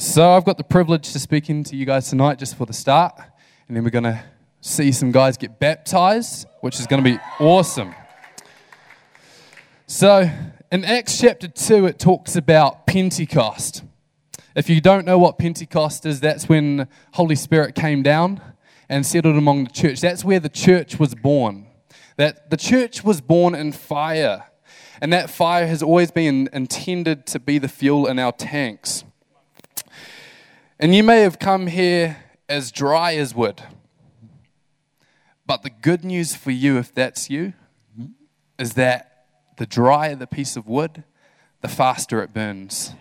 So I've got the privilege to speak into you guys tonight just for the start, and then we're going to see some guys get baptized, which is going to be awesome. So in Acts chapter 2, it talks about Pentecost. If you don't know what Pentecost is, that's when Holy Spirit came down and settled among the church. That's where the church was born. That the church was born in fire, and that fire has always been intended to be the fuel in our tanks. And you may have come here as dry as wood. But the good news for you, if that's you, is that the drier the piece of wood, the faster it burns.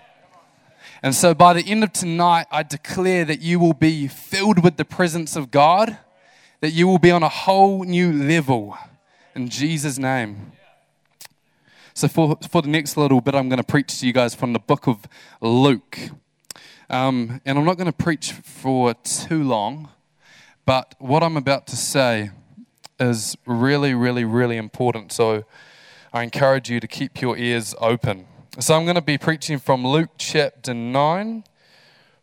And so by the end of tonight, I declare that you will be filled with the presence of God, that you will be on a whole new level in Jesus' name. So, for, for the next little bit, I'm going to preach to you guys from the book of Luke. Um, and I'm not going to preach for too long, but what I'm about to say is really, really, really important. So I encourage you to keep your ears open. So I'm going to be preaching from Luke chapter 9,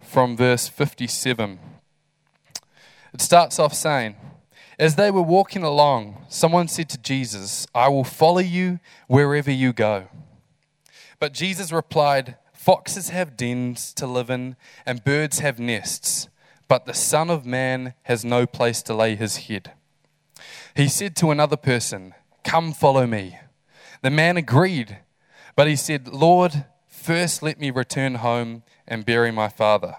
from verse 57. It starts off saying, As they were walking along, someone said to Jesus, I will follow you wherever you go. But Jesus replied, Foxes have dens to live in, and birds have nests, but the Son of Man has no place to lay his head. He said to another person, Come follow me. The man agreed, but he said, Lord, first let me return home and bury my father.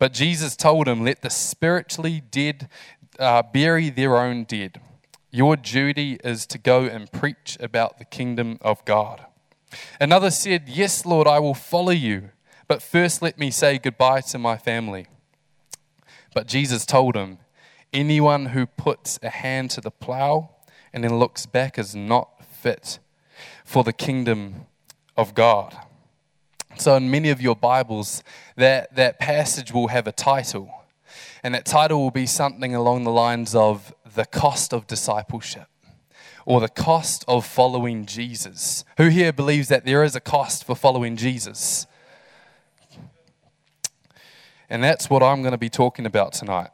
But Jesus told him, Let the spiritually dead uh, bury their own dead. Your duty is to go and preach about the kingdom of God. Another said, Yes, Lord, I will follow you, but first let me say goodbye to my family. But Jesus told him, Anyone who puts a hand to the plow and then looks back is not fit for the kingdom of God. So, in many of your Bibles, that, that passage will have a title, and that title will be something along the lines of The Cost of Discipleship or the cost of following Jesus. Who here believes that there is a cost for following Jesus? And that's what I'm going to be talking about tonight.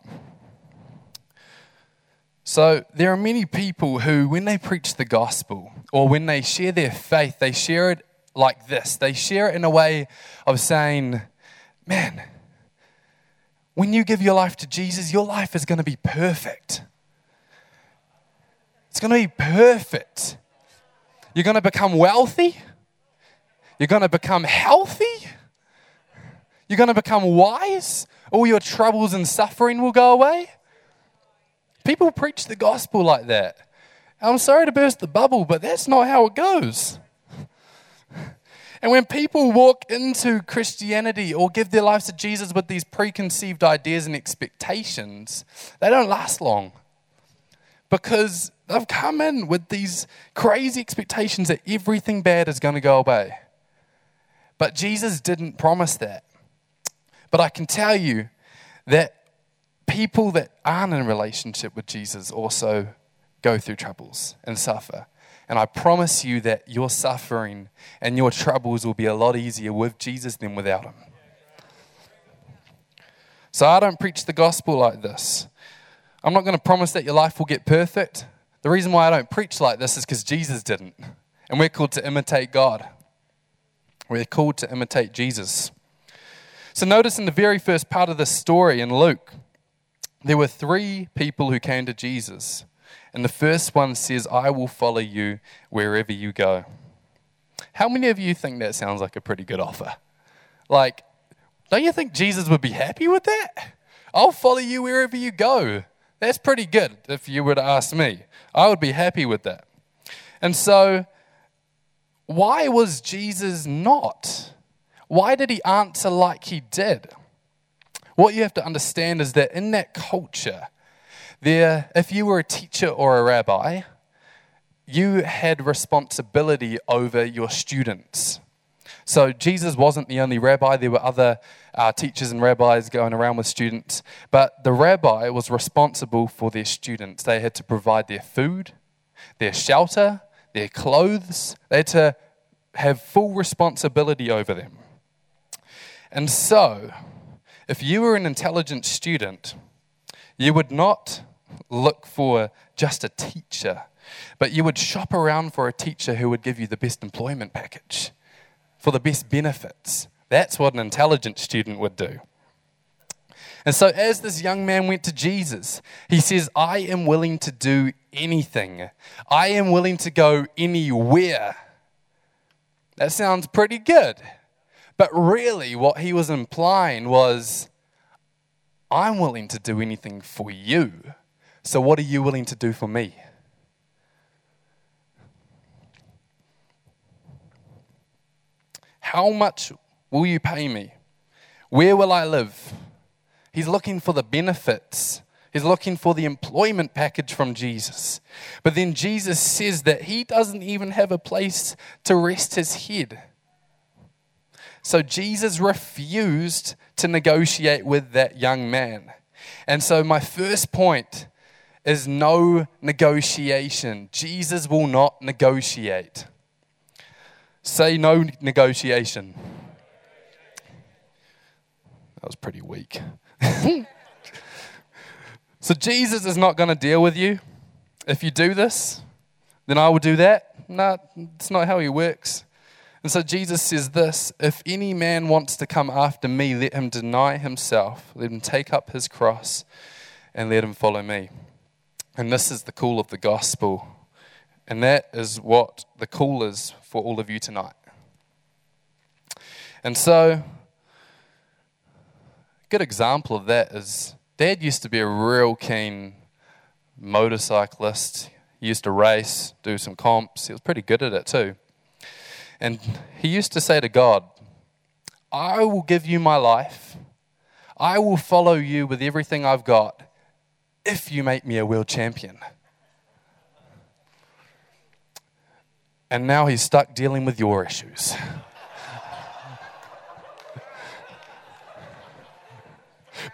So, there are many people who, when they preach the gospel or when they share their faith, they share it like this. They share it in a way of saying, Man, when you give your life to Jesus, your life is going to be perfect. It's going to be perfect. You're going to become wealthy. You're going to become healthy. You're going to become wise. All your troubles and suffering will go away. People preach the gospel like that. I'm sorry to burst the bubble, but that's not how it goes. And when people walk into Christianity or give their lives to Jesus with these preconceived ideas and expectations, they don't last long because they've come in with these crazy expectations that everything bad is going to go away. But Jesus didn't promise that. But I can tell you that people that aren't in a relationship with Jesus also go through troubles and suffer. And I promise you that your suffering and your troubles will be a lot easier with Jesus than without Him. So I don't preach the gospel like this. I'm not going to promise that your life will get perfect. The reason why I don't preach like this is because Jesus didn't. And we're called to imitate God. We're called to imitate Jesus. So notice in the very first part of this story in Luke, there were three people who came to Jesus. And the first one says, I will follow you wherever you go. How many of you think that sounds like a pretty good offer? Like, don't you think Jesus would be happy with that? I'll follow you wherever you go. That's pretty good if you were to ask me. I would be happy with that. And so, why was Jesus not? Why did he answer like he did? What you have to understand is that in that culture, there, if you were a teacher or a rabbi, you had responsibility over your students. So Jesus wasn't the only rabbi. There were other uh, teachers and rabbis going around with students. But the rabbi was responsible for their students. They had to provide their food, their shelter, their clothes. They had to have full responsibility over them. And so, if you were an intelligent student, you would not look for just a teacher, but you would shop around for a teacher who would give you the best employment package, for the best benefits. That's what an intelligent student would do. And so, as this young man went to Jesus, he says, I am willing to do anything, I am willing to go anywhere. That sounds pretty good. But really, what he was implying was, I'm willing to do anything for you. So, what are you willing to do for me? How much will you pay me? Where will I live? He's looking for the benefits. He's looking for the employment package from Jesus. But then Jesus says that he doesn't even have a place to rest his head. So Jesus refused to negotiate with that young man. And so, my first point is no negotiation. Jesus will not negotiate. Say no negotiation. That was pretty weak. so, Jesus is not going to deal with you. If you do this, then I will do that. No, it's not how he works. And so Jesus says this If any man wants to come after me, let him deny himself, let him take up his cross, and let him follow me. And this is the call of the gospel. And that is what the call is for all of you tonight. And so, a good example of that is Dad used to be a real keen motorcyclist. He used to race, do some comps. He was pretty good at it too. And he used to say to God, I will give you my life. I will follow you with everything I've got if you make me a world champion. And now he's stuck dealing with your issues.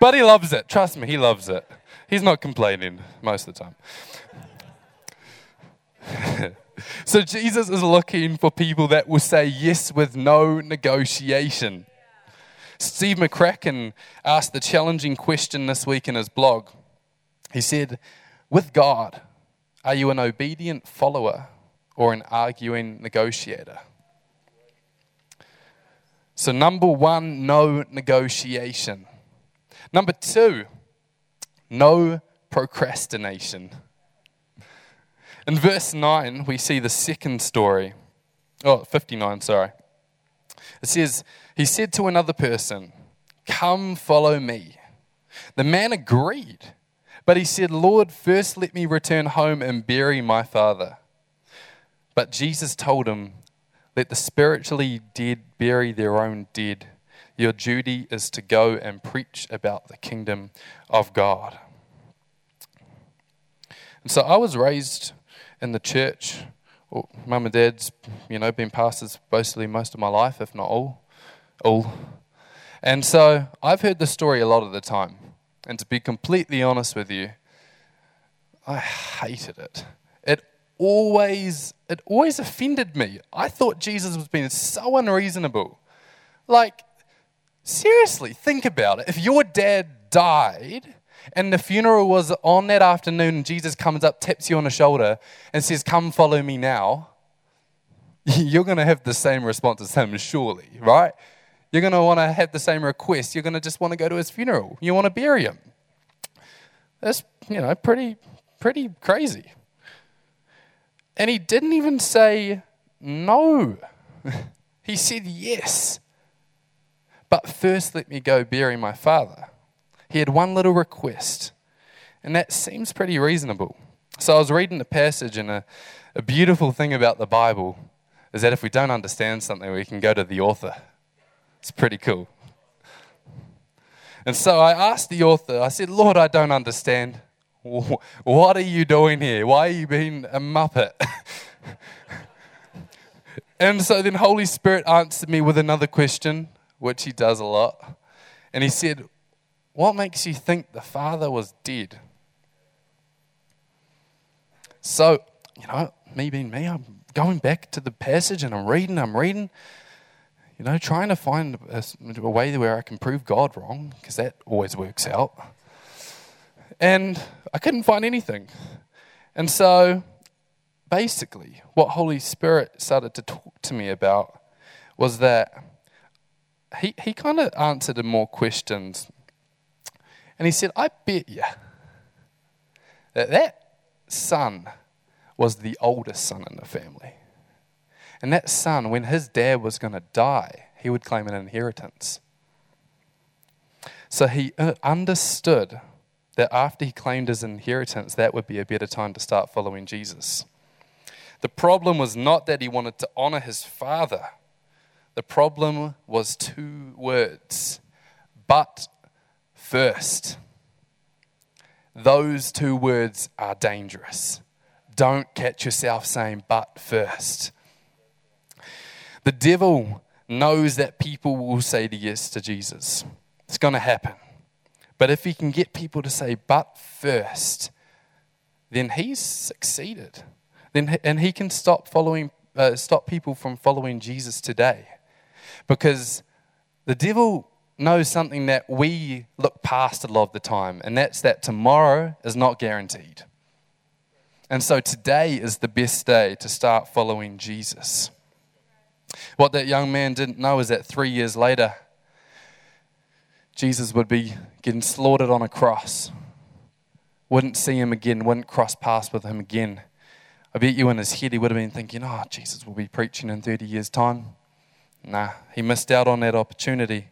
but he loves it. Trust me, he loves it. He's not complaining most of the time. So Jesus is looking for people that will say yes with no negotiation. Steve McCracken asked the challenging question this week in his blog. He said, With God, are you an obedient follower or an arguing negotiator? So, number one, no negotiation. Number two, no procrastination. In verse 9, we see the second story. Oh, 59, sorry. It says, He said to another person, Come follow me. The man agreed, but he said, Lord, first let me return home and bury my father. But Jesus told him, Let the spiritually dead bury their own dead. Your duty is to go and preach about the kingdom of God. And so I was raised in the church. Well, mum and dad's, you know, been pastors basically most of my life, if not all. All. And so I've heard the story a lot of the time. And to be completely honest with you, I hated it. It always it always offended me. I thought Jesus was being so unreasonable. Like, seriously, think about it. If your dad died and the funeral was on that afternoon. Jesus comes up, taps you on the shoulder, and says, Come follow me now. You're going to have the same response as him, surely, right? You're going to want to have the same request. You're going to just want to go to his funeral. You want to bury him. That's, you know, pretty, pretty crazy. And he didn't even say no. he said yes. But first, let me go bury my father. He had one little request, and that seems pretty reasonable. So I was reading the passage, and a, a beautiful thing about the Bible is that if we don't understand something, we can go to the author. It's pretty cool. And so I asked the author, I said, Lord, I don't understand. What are you doing here? Why are you being a muppet? and so then Holy Spirit answered me with another question, which he does a lot. And he said, what makes you think the father was dead? So, you know, me being me, I'm going back to the passage and I'm reading, I'm reading. you know, trying to find a, a way where I can prove God wrong, because that always works out. And I couldn't find anything. And so basically, what Holy Spirit started to talk to me about was that he, he kind of answered more questions. And he said, I bet you that that son was the oldest son in the family. And that son, when his dad was going to die, he would claim an inheritance. So he uh, understood that after he claimed his inheritance, that would be a better time to start following Jesus. The problem was not that he wanted to honor his father, the problem was two words but first. Those two words are dangerous. Don't catch yourself saying but first. The devil knows that people will say yes to Jesus. It's going to happen. But if he can get people to say but first, then he's succeeded. Then, and he can stop following, uh, stop people from following Jesus today. Because the devil knows something that we look past a lot of the time, and that's that tomorrow is not guaranteed. And so today is the best day to start following Jesus. What that young man didn't know is that three years later, Jesus would be getting slaughtered on a cross. Wouldn't see him again, wouldn't cross paths with him again. I bet you in his head he would have been thinking, oh, Jesus will be preaching in 30 years' time. Nah, he missed out on that opportunity.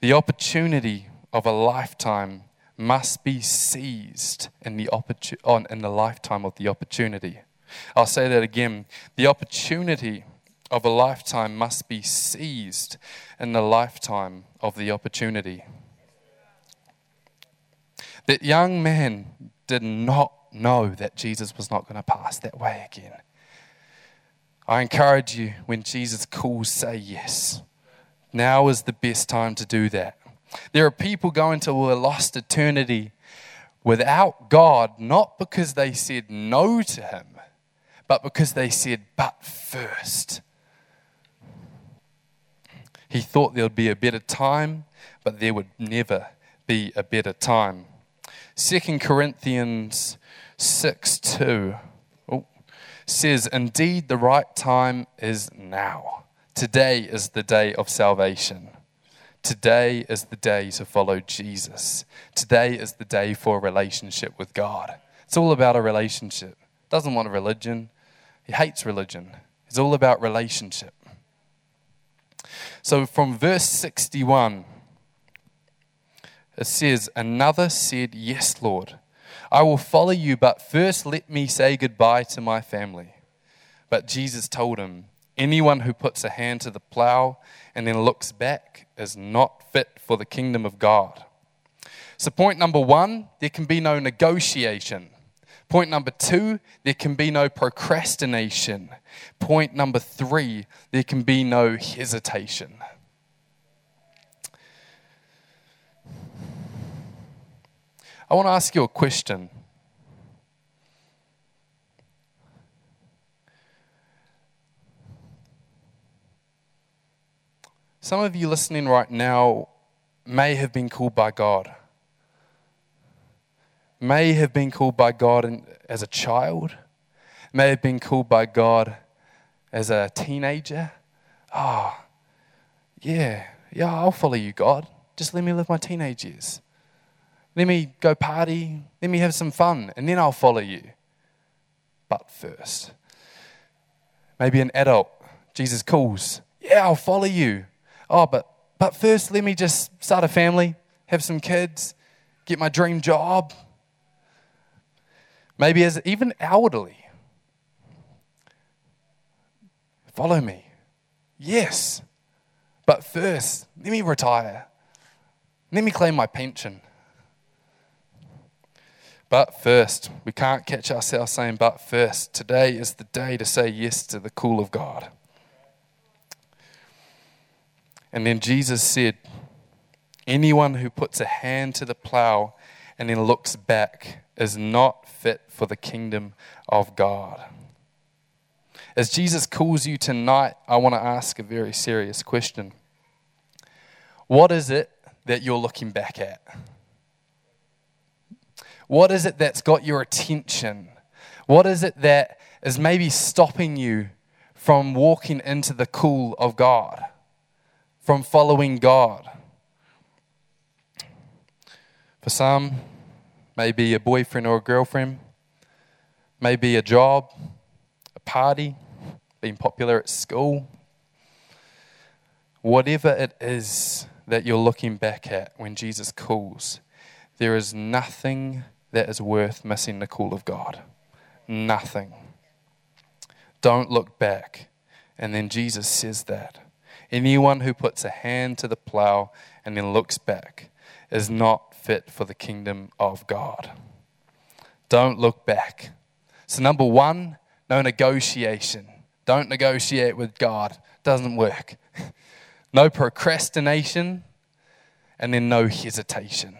The opportunity of a lifetime must be seized in the, opportu- on, in the lifetime of the opportunity. I'll say that again. The opportunity of a lifetime must be seized in the lifetime of the opportunity. That young man did not know that Jesus was not going to pass that way again. I encourage you, when Jesus calls, say yes. Now is the best time to do that. There are people going to a lost eternity without God, not because they said no to Him, but because they said, but first. He thought there would be a better time, but there would never be a better time. 2 Corinthians 6 2 oh, says, Indeed, the right time is now. Today is the day of salvation. Today is the day to follow Jesus. Today is the day for a relationship with God. It's all about a relationship. Doesn't want a religion. He hates religion. It's all about relationship. So from verse 61, it says, Another said, Yes, Lord, I will follow you, but first let me say goodbye to my family. But Jesus told him, Anyone who puts a hand to the plow and then looks back is not fit for the kingdom of God. So, point number one, there can be no negotiation. Point number two, there can be no procrastination. Point number three, there can be no hesitation. I want to ask you a question. Some of you listening right now may have been called by God may have been called by God as a child, may have been called by God as a teenager. Oh, yeah, yeah, I'll follow you, God. Just let me live my teenage years. Let me go party. Let me have some fun, and then I'll follow you. But first, maybe an adult, Jesus calls. Yeah, I'll follow you. Oh, but but first, let me just start a family, have some kids, get my dream job, maybe as even elderly. Follow me. Yes. But first, let me retire. Let me claim my pension. But first, we can't catch ourselves saying, but first. Today is the day to say yes to the call of God. And then Jesus said, Anyone who puts a hand to the plow and then looks back is not fit for the kingdom of God. As Jesus calls you tonight, I want to ask a very serious question. What is it that you're looking back at? What is it that's got your attention? What is it that is maybe stopping you from walking into the cool of God, from following God? For some, maybe a boyfriend or a girlfriend, maybe a job, a party, being popular at school. Whatever it is that you're looking back at when Jesus calls, there is nothing that is worth missing the call of God. Nothing. Don't look back. And then Jesus says that. Anyone who puts a hand to the plow and then looks back is not fit for the kingdom of God. Don't look back. So, number one, no negotiation. Don't negotiate with God. Doesn't work. no procrastination, and then no hesitation.